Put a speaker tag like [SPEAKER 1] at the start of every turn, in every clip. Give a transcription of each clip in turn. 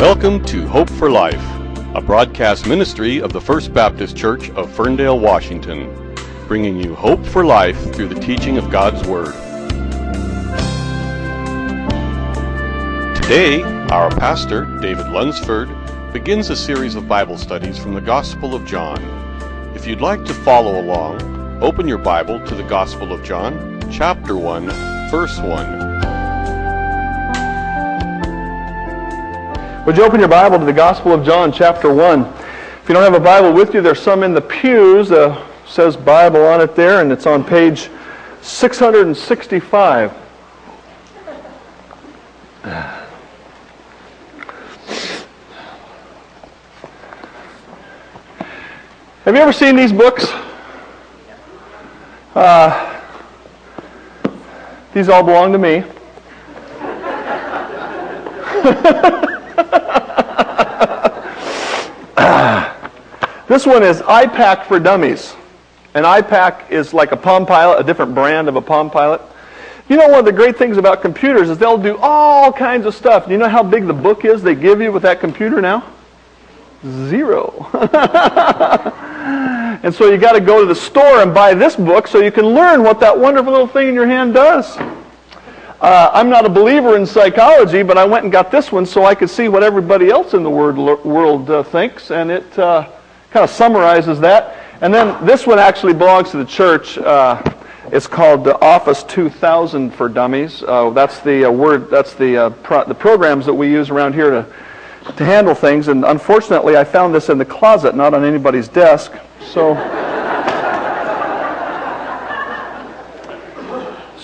[SPEAKER 1] Welcome to Hope for Life, a broadcast ministry of the First Baptist Church of Ferndale, Washington, bringing you hope for life through the teaching of God's Word. Today, our pastor, David Lunsford, begins a series of Bible studies from the Gospel of John. If you'd like to follow along, open your Bible to the Gospel of John, chapter 1, verse 1.
[SPEAKER 2] Would you open your Bible to the Gospel of John, chapter 1? If you don't have a Bible with you, there's some in the pews. Uh, says Bible on it there, and it's on page 665. Have you ever seen these books? Uh, these all belong to me. This one is iPAQ for Dummies. An iPAQ is like a Palm Pilot, a different brand of a Palm Pilot. You know, one of the great things about computers is they'll do all kinds of stuff. Do you know how big the book is they give you with that computer now? Zero. and so you got to go to the store and buy this book so you can learn what that wonderful little thing in your hand does. Uh, I'm not a believer in psychology, but I went and got this one so I could see what everybody else in the world, world uh, thinks, and it uh, kind of summarizes that. And then this one actually belongs to the church. Uh, it's called the Office 2000 for Dummies. Uh, that's the uh, word. That's the pro- the programs that we use around here to to handle things. And unfortunately, I found this in the closet, not on anybody's desk. So.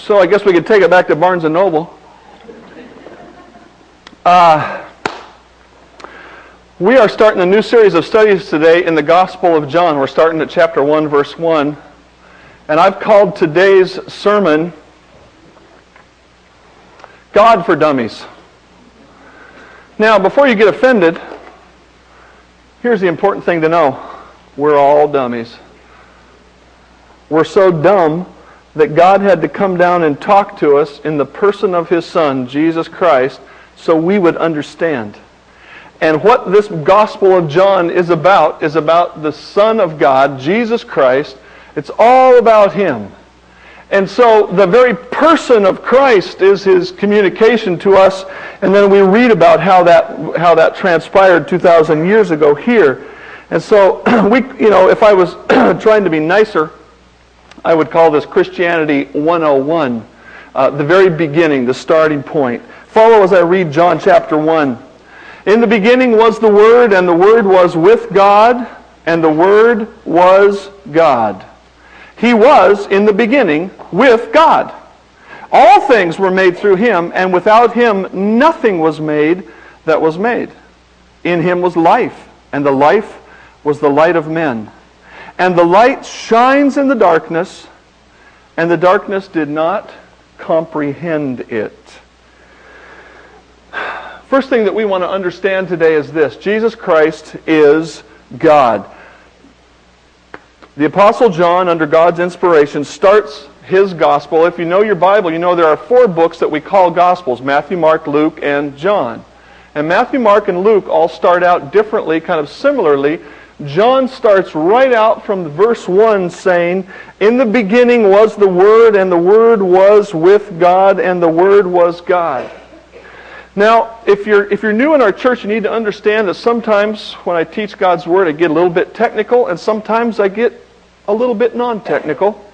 [SPEAKER 2] So I guess we could take it back to Barnes and Noble. Uh, we are starting a new series of studies today in the Gospel of John. We're starting at chapter 1, verse 1. And I've called today's sermon God for Dummies. Now, before you get offended, here's the important thing to know we're all dummies. We're so dumb that God had to come down and talk to us in the person of His Son, Jesus Christ, so we would understand. And what this Gospel of John is about is about the Son of God, Jesus Christ. It's all about Him. And so the very person of Christ is His communication to us. And then we read about how that, how that transpired 2,000 years ago here. And so, we, you know, if I was trying to be nicer, I would call this Christianity 101. Uh, the very beginning, the starting point. Follow as I read John chapter 1. In the beginning was the Word, and the Word was with God, and the Word was God. He was in the beginning with God. All things were made through him, and without him nothing was made that was made. In him was life, and the life was the light of men. And the light shines in the darkness, and the darkness did not comprehend it. First thing that we want to understand today is this Jesus Christ is God. The Apostle John, under God's inspiration, starts his gospel. If you know your Bible, you know there are four books that we call gospels Matthew, Mark, Luke, and John. And Matthew, Mark, and Luke all start out differently, kind of similarly. John starts right out from verse 1 saying, In the beginning was the Word, and the Word was with God, and the Word was God. Now, if you're, if you're new in our church, you need to understand that sometimes when I teach God's Word, I get a little bit technical, and sometimes I get a little bit non technical.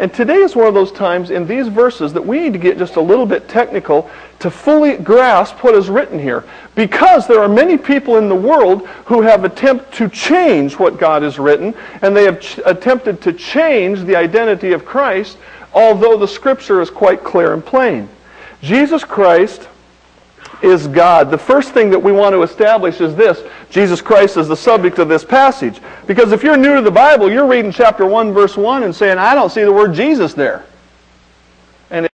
[SPEAKER 2] And today is one of those times in these verses that we need to get just a little bit technical to fully grasp what is written here. Because there are many people in the world who have attempted to change what God has written, and they have ch- attempted to change the identity of Christ, although the Scripture is quite clear and plain. Jesus Christ is God. The first thing that we want to establish is this Jesus Christ is the subject of this passage. Because if you're new to the Bible, you're reading chapter 1, verse 1, and saying, I don't see the word Jesus there.